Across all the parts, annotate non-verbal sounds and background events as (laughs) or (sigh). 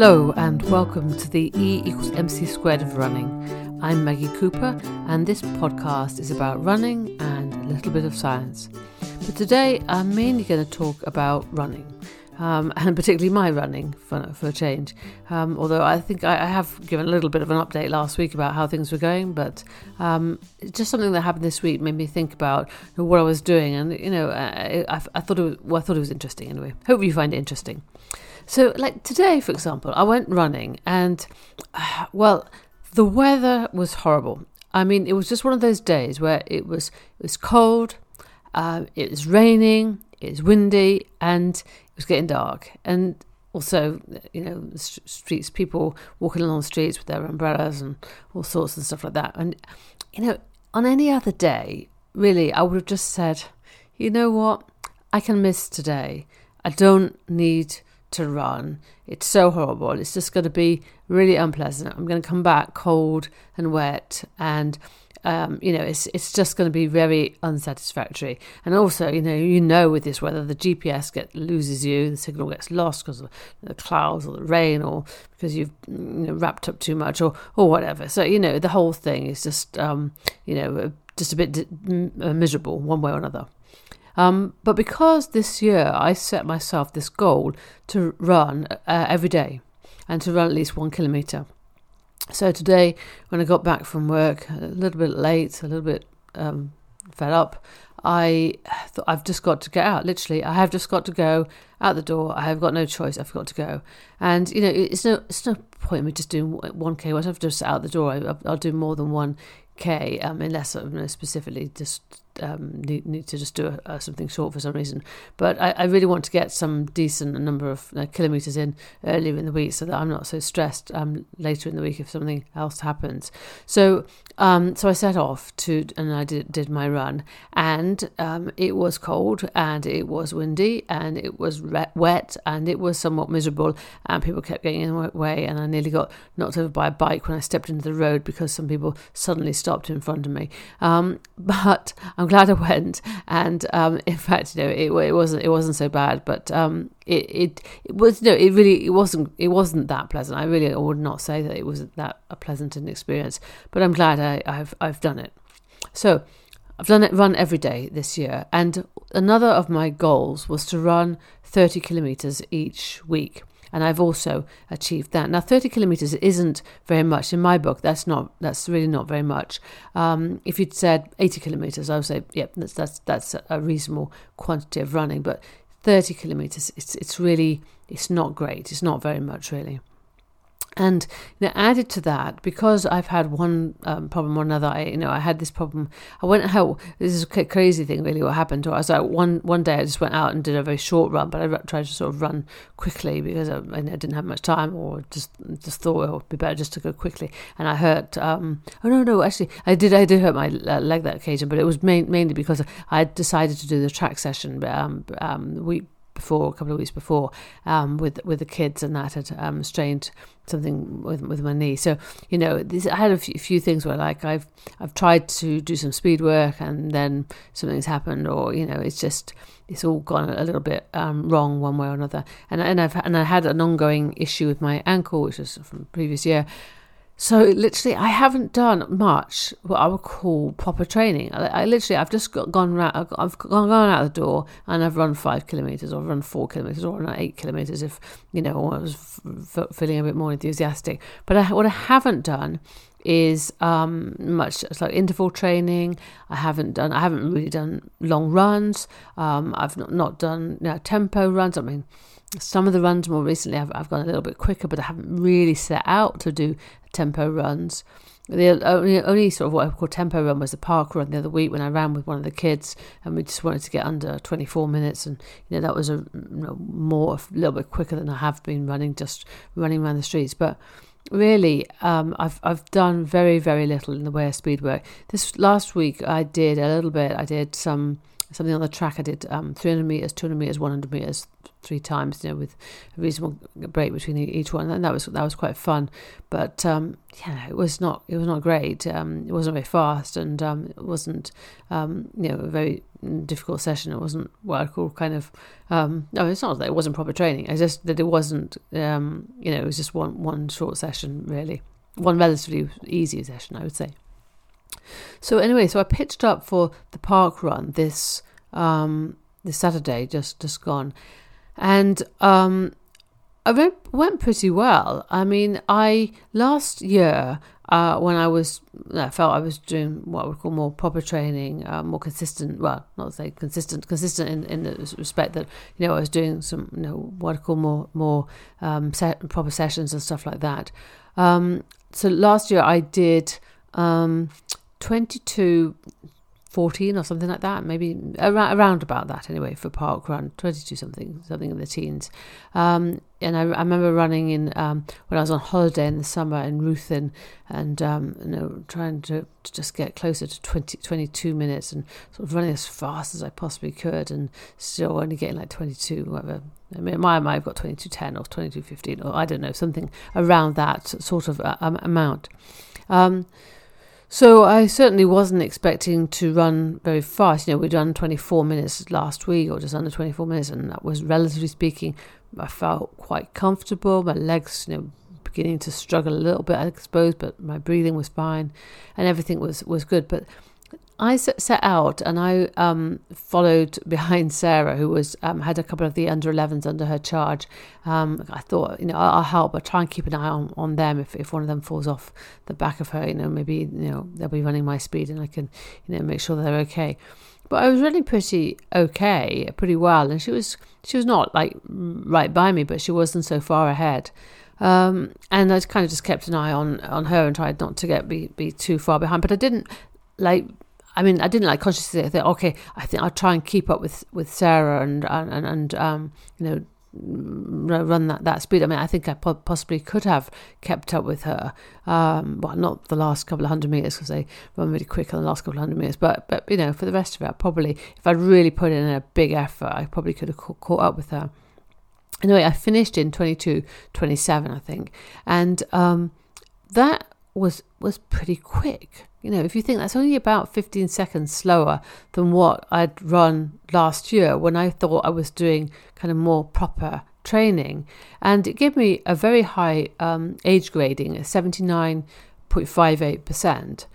Hello, and welcome to the E equals MC squared of running. I'm Maggie Cooper, and this podcast is about running and a little bit of science. But today I'm mainly going to talk about running. Um, (laughs) and particularly my running for, for a change. Um, although I think I, I, have given a little bit of an update last week about how things were going, but um, just something that happened this week made me think about what I was doing, and you know, I, I, I thought it was, well, I thought it was interesting anyway. Hope you find it interesting. So, like today, for example, I went running, and (sighs) well, the weather was horrible. I mean, it was just one of those days where it was it was cold, uh, it was raining, it was windy, and it was getting dark, and also, you know, streets, people walking along the streets with their umbrellas and all sorts and stuff like that. And, you know, on any other day, really, I would have just said, you know what, I can miss today. I don't need to run. It's so horrible. It's just going to be really unpleasant. I'm going to come back cold and wet and um, you know, it's it's just going to be very unsatisfactory. And also, you know, you know, with this weather, the GPS get loses you, the signal gets lost because of the clouds or the rain, or because you've you know, wrapped up too much, or or whatever. So you know, the whole thing is just um, you know just a bit miserable one way or another. Um, but because this year I set myself this goal to run uh, every day and to run at least one kilometre. So today, when I got back from work, a little bit late, a little bit um, fed up, I thought I've just got to get out. Literally, I have just got to go out the door. I have got no choice. I've got to go. And you know, it's no, it's no point in me just doing one k. Once I've just out the door, I, will do more than one k, um, unless I you know, specifically just um, need, need to just do a, something short for some reason. But I, I, really want to get some decent number of uh, kilometres in earlier in the week so that I'm not so stressed um, later in the week if something else happens. So um, so I set off to and I did, did my run and um, it was cold and it was windy and it was re- wet and it was somewhat miserable and people kept getting in the way and I nearly got knocked over by a bike when I stepped into the road because some people suddenly stopped in front of me. Um, (laughs) but I'm glad I went, and um, (laughs) in fact, you know, it, it wasn't it wasn't so bad, but um, it, it it was no, it really it wasn't it wasn't that pleasant. I really would not say that it was that a pleasant an experience, but I'm glad I, I've I've done it. So I've done it run every day this year, and another of my goals was to run 30 kilometers each week and I've also achieved that. Now, 30 kilometers isn't very much in my book. That's not. That's really not very much. Um, if you'd said 80 kilometers, I would say, yep, that's that's that's a reasonable quantity of running. But 30 kilometers, it's it's really it's not great. It's not very much really. And you know, added to that, because I've had one um, problem or another, I, you know, I had this problem. I went out. This is a crazy thing, really. What happened? I was like one one day, I just went out and did a very short run, but I tried to sort of run quickly because I, I didn't have much time, or just just thought it would be better just to go quickly. And I hurt. Um, oh no, no, actually, I did. I did hurt my leg that occasion, but it was main, mainly because I decided to do the track session um, um, before, a couple of weeks before, um, with with the kids, and that had um, strained something with with my knee. So you know, this, I had a few, few, things where like I've I've tried to do some speed work, and then something's happened, or you know, it's just it's all gone a little bit um, wrong one way or another. And and I've and I had an ongoing issue with my ankle, which was from previous year, so literally, I haven't done much what I would call proper training. I, I literally, I've just got, gone round, I've gone, gone out the door and I've run five kilometers, or run four kilometers, or run eight kilometers if you know I was f- feeling a bit more enthusiastic. But I, what I haven't done is um, much like interval training. I haven't done. I haven't really done long runs. Um, I've not, not done you know, tempo runs. I mean some of the runs more recently, I've, I've gone a little bit quicker, but I haven't really set out to do tempo runs. The only, only sort of what I call tempo run was the park run the other week when I ran with one of the kids, and we just wanted to get under 24 minutes, and you know that was a you know, more a little bit quicker than I have been running, just running around the streets. But really, um, I've I've done very very little in the way of speed work. This last week I did a little bit. I did some something on the track. I did um, 300 meters, 200 meters, 100 meters three times, you know, with a reasonable break between each one, and that was that was quite fun. But um, yeah, it was not it was not great. Um, it wasn't very fast, and um, it wasn't um, you know a very difficult session. It wasn't what I call kind of um, no, it's not that it wasn't proper training. It's just that it wasn't you know it was just one one short session really, one relatively easy session, I would say. So anyway, so I pitched up for the park run this um, this Saturday, just just gone, and um, I went, went pretty well. I mean, I last year uh, when I was I felt I was doing what I would call more proper training, uh, more consistent. Well, not say consistent, consistent in, in the respect that you know I was doing some you know what I call more more um, set, proper sessions and stuff like that. Um, so last year I did um, 22 14 or something like that, maybe around, around about that anyway for park run, 22 something, something in the teens. Um, and I, I, remember running in um, when I was on holiday in the summer in Ruthin and um, you know trying to, to, just get closer to 20, 22 minutes and sort of running as fast as I possibly could and still only getting like 22, whatever. I mean, my might have got 22.10 or 22.15 or I don't know, something around that sort of uh, amount. So I certainly wasn't expecting to run very fast. You know, we'd done 24 minutes last week, or just under 24 minutes, and that was relatively speaking. I felt quite comfortable. My legs, you know, beginning to struggle a little bit, I suppose, but my breathing was fine, and everything was was good. But I set out and I um, followed (laughs) behind Sarah, who was um, had a couple of the under 11s under her charge. Um, I thought, you know, I'll, I'll, help, but try and keep an eye on, on them. If, if one of them falls off the back of her, you know, maybe you know they'll be running my speed, and I can, you know, make sure they're okay. But I was running pretty okay, pretty well, and she was she was not like right by me, but she wasn't so far ahead. Um, and I kind of just kept an eye on on her and tried not to get be be too far behind. But I didn't like I mean, I didn't like consciously think, okay, I think I'll try and keep up with, with Sarah and and and um, you know run that, that speed. I mean, I think I possibly could have kept up with her. Um, well, not the last couple of hundred meters because they run really quick on the last couple of hundred meters. But but you know, for the rest of it, probably if I'd really put in a big effort, I probably could have caught up with her. Anyway, I finished in 22, 27, I think, and um, that was was pretty quick. You know, if you think that's only about 15 seconds slower than what I'd run last year when I thought I was doing kind of more proper training. And it gave me a very high um, age grading, 79.58%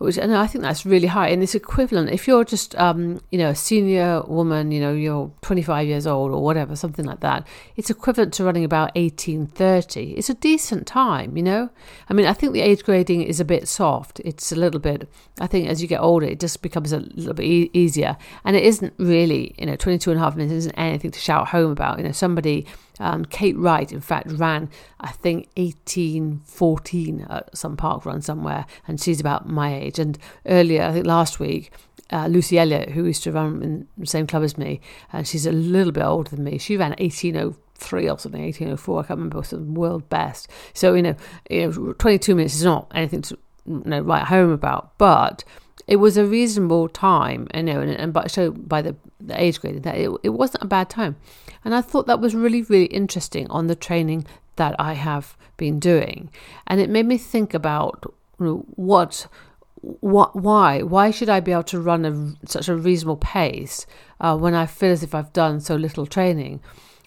which and I think that's really high. And it's equivalent if you're just um, you know a senior woman, you know you're 25 years old or whatever, something like that. It's equivalent to running about 1830. It's a decent time, you know. I mean, I think the age grading is a bit soft. It's a little bit. I think as you get older, it just becomes a little bit e- easier, and it isn't really you know 22 and a half minutes isn't anything to shout home about. You know, somebody um, Kate Wright, in fact, ran, I think, 1814 at some park run somewhere, and she's about my age. And earlier, I think last week, uh, Lucy Elliott, who used to run in the same club as me, and she's a little bit older than me, she ran 1803 or something, 1804, I can't remember, was the world best. So, you know, you know 22 minutes is not anything to you know, write home about, but it was a reasonable time, you know, and, and but so by the, the age grading that it, it wasn't a bad time. And I thought that was really, really interesting on the training that I have been doing. And it made me think about you know, what what why why should I be able to run a, such a reasonable pace uh, when I feel as if I've done so little training?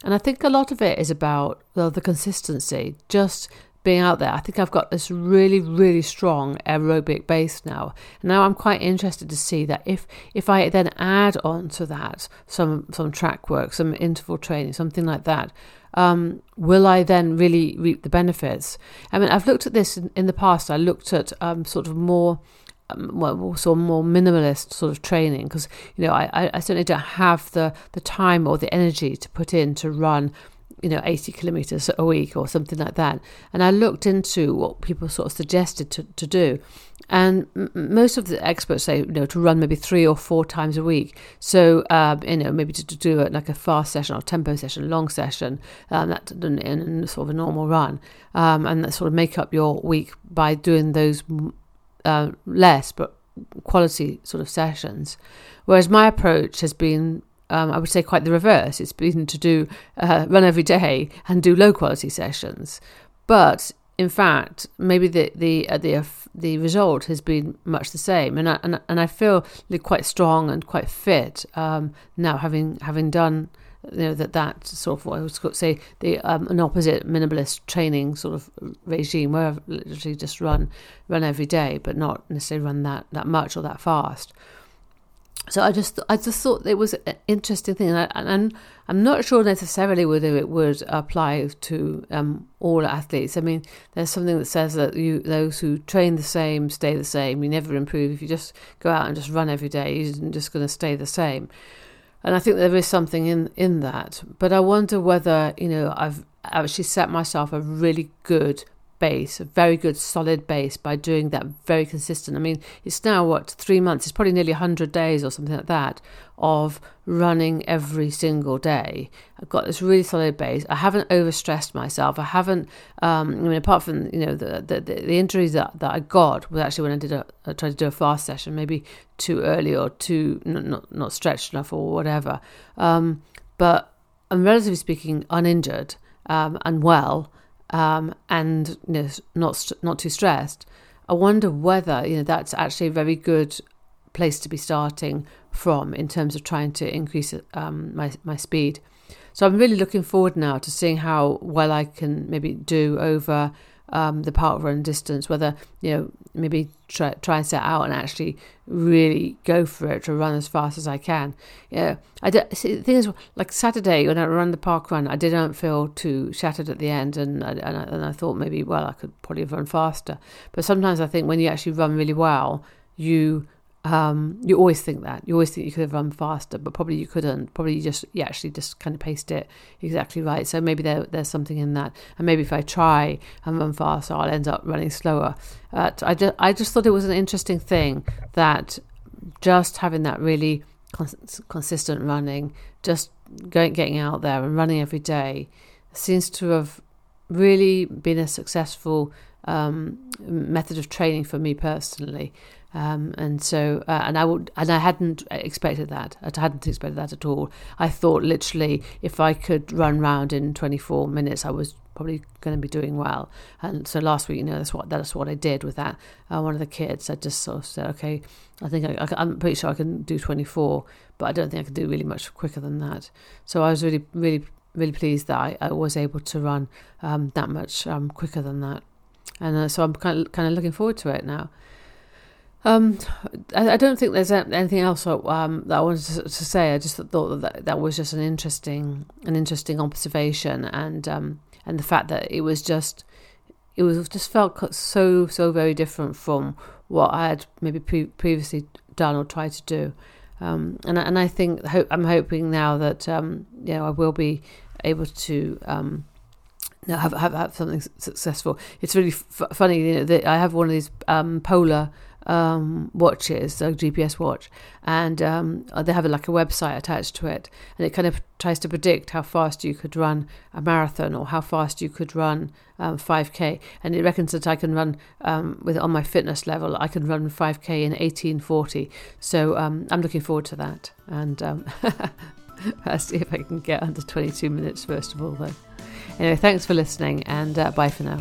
And I think a lot of it is about well the consistency, just being out there. I think I've got this really, really strong aerobic base now. Now I'm quite interested to see that if if I then add on to that some some track work, some interval training, something like that, um, will I then really reap the benefits? I mean, I've looked at this in, in the past. I looked at um, sort of more um, well, of more minimalist sort of training because you know I, I certainly don't have the the time or the energy to put in to run you know, 80 kilometers a week or something like that. And I looked into what people sort of suggested to, to do. And m- most of the experts say, you know, to run maybe three or four times a week. So, um, you know, maybe to, to, do it like a fast session or tempo session, long session, um, that in, in, sort of a normal run, um, and that sort of make up your week by doing those uh, less but quality sort of sessions. Whereas my approach has been, um, I would say, quite the reverse. It's been to do uh, run every day and do low quality sessions. But in fact, maybe the the uh, the uh, the result has been much the same, and I, and and I feel quite strong and quite fit um, now, having having done you know that that sort of what I to say the um, an opposite minimalist training sort of regime where I've literally just run run every day, but not necessarily run that that much or that fast so I just I just thought it was an interesting thing, and, I, and I'm not sure necessarily whether it would apply to um, all athletes. I mean, there's something that says that you those who train the same stay the same. You never improve if you just go out and just run every day. You're just going to stay the same. And I think there is something in in that. But I wonder whether you know I've actually set myself a really good base, a very good solid base by doing that very consistent. I mean, it's now what three months. It's probably nearly hundred days or something like that of running every single day. I've got this really solid base. I haven't overstressed myself. I haven't. Um, I mean, apart from you know the the, the injuries that, that I got was actually when I did a I tried to do a fast session, maybe too early or too not not, not stretched enough or whatever. Um, but I'm relatively speaking uninjured um, and well um, and you know, not not too stressed, I wonder whether you know that's actually a very good place to be starting from in terms of trying to increase um, my my speed. So I'm really looking forward now to seeing how well I can maybe do over um, the park run distance, whether you know maybe try try and set out and actually really go for it to run as fast as I can. Yeah, I did, see, the thing is, like Saturday when I ran the park run, I didn't feel too shattered at the end, and and I, and I thought maybe well I could probably have run faster. But sometimes I think when you actually run really well, you um, you always think that. You always think you could have run faster, but probably you couldn't. Probably you just you actually just kind of paced it exactly right. So maybe there there's something in that. And maybe if I try and run faster, I'll end up running slower. Uh, I just I just thought it was an interesting thing that just having that really cons- consistent running, just going getting out there and running every day, seems to have really been a successful um, method of training for me personally. Um, and so, uh, and I would, and I hadn't expected that. I hadn't expected that at all. I thought literally, if I could run round in 24 minutes, I was probably going to be doing well. And so last week, you know, that's what that's what I did with that. Uh, one of the kids, I just sort of said, okay, I think I, I, I'm pretty sure I can do 24, but I don't think I can do really much quicker than that. So I was really, really, really pleased that I, I was able to run um, that much um, quicker than that. And uh, so I'm kind of, kind of looking forward to it now. Um, I, I, don't think there's anything else um, that I wanted to, to, say. I just thought that that was just an interesting, an interesting observation, and um, and the fact that it was just, it was just felt so so very different from what I had maybe pre- previously done or tried to do, um, and and I think hope, I'm hoping now that um, you know I will be able to. Um, have, have have something successful. It's really f- funny. You know, that I have one of these um, polar um, watches, a GPS watch, and um, they have like a website attached to it, and it kind of tries to predict how fast you could run a marathon or how fast you could run um, 5k, and it reckons that I can run um, with on my fitness level, I can run 5k in 1840. So um, I'm looking forward to that, and um, (laughs) I'll see if I can get under 22 minutes first of all, though. Anyway, thanks for listening, and uh, bye for now.